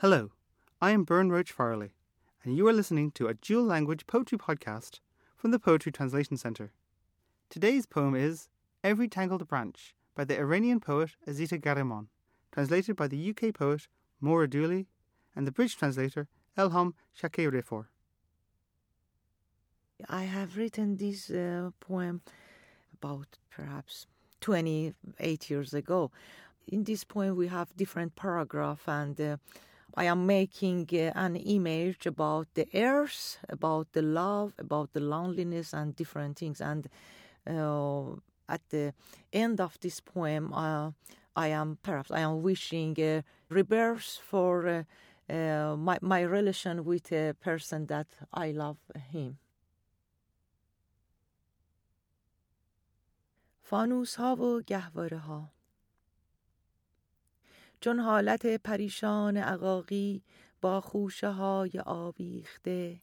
Hello, I am Byrne Roach Farley, and you are listening to a dual language poetry podcast from the Poetry Translation Centre. Today's poem is Every Tangled Branch by the Iranian poet Azita Ghahreman, translated by the UK poet Maura Dooley and the British translator Elhum Shakerifar. I have written this uh, poem about perhaps 28 years ago. In this poem, we have different paragraph, and uh, I am making uh, an image about the earth, about the love, about the loneliness, and different things. And uh, at the end of this poem, uh, I am perhaps I am wishing a rebirth for uh, uh, my my relation with a person that I love him. فانوس ها و گهواره ها چون حالت پریشان عقاقی با خوشه های آویخته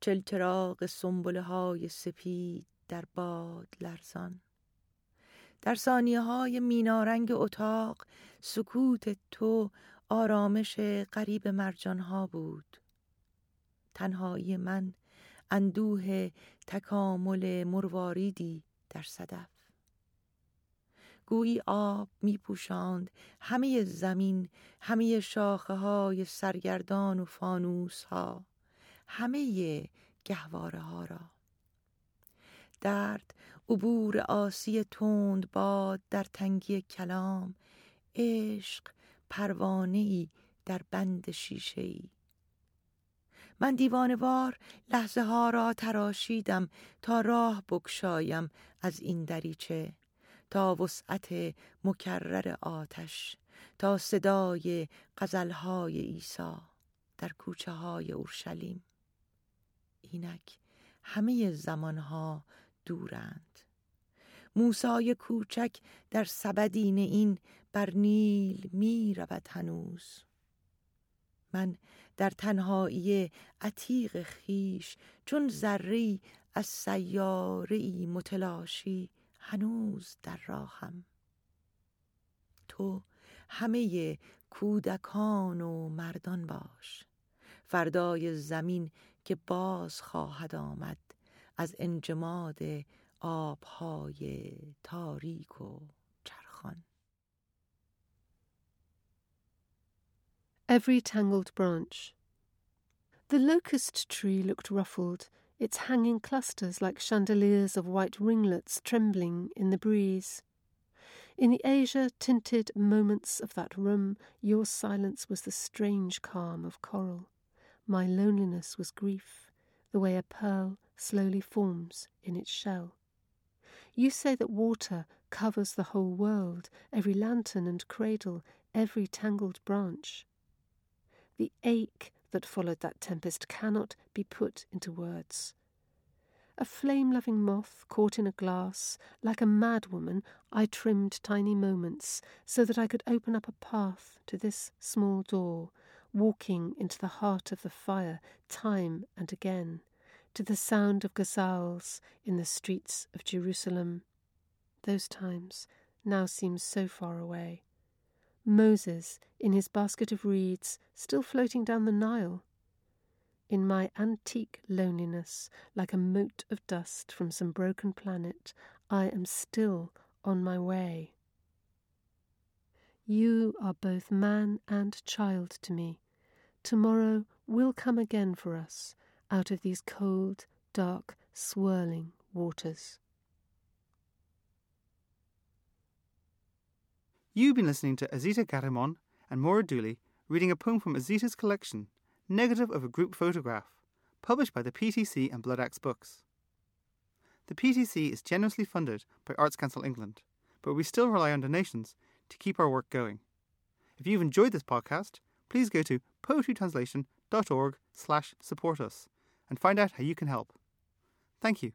چلچراغ سنبله های سپید در باد لرزان. در ثانیه های مینارنگ اتاق سکوت تو آرامش قریب مرجان ها بود. تنهایی من اندوه تکامل مرواریدی در صدف. گویی آب می پوشاند همه زمین همه شاخه های سرگردان و فانوس ها همه گهواره ها را. درد عبور آسی تند باد در تنگی کلام عشق پروانه ای در بند شیشه ای من دیوانوار لحظه ها را تراشیدم تا راه بگشایم از این دریچه. تا وسعت مکرر آتش تا صدای غزلهای عیسی در کوچه های اورشلیم. اینک همه زمانها دورند. موسای کوچک در سبدین این بر نیل می رود هنوز. من در تنهایی عتیق خیش چون ذری از سیاره متلاشی هنوز در راهم. تو همه کودکان و مردان باش. فردای زمین که باز خواهد آمد از انجماد آبهای تاریک و چرخان. Every tangled branch. The locust tree looked ruffled its hanging clusters like chandeliers of white ringlets trembling in the breeze. In the azure tinted moments of that room, your silence was the strange calm of coral. My loneliness was grief, the way a pearl slowly forms in its shell. You say that water covers the whole world, every lantern and cradle, every tangled branch. The ache that followed that tempest cannot be put into words. A flame loving moth caught in a glass, like a madwoman, I trimmed tiny moments so that I could open up a path to this small door, walking into the heart of the fire time and again, to the sound of ghazals in the streets of Jerusalem. Those times now seem so far away. Moses in his basket of reeds still floating down the Nile. In my antique loneliness, like a mote of dust from some broken planet, I am still on my way. You are both man and child to me. Tomorrow will come again for us out of these cold, dark, swirling waters. You've been listening to Azita Ghahreman and Maura Dooley reading a poem from Azita's collection, Negative of a Group Photograph, published by the PTC and Bloodaxe Books. The PTC is generously funded by Arts Council England, but we still rely on donations to keep our work going. If you've enjoyed this podcast, please go to poetrytranslation.org slash support us and find out how you can help. Thank you.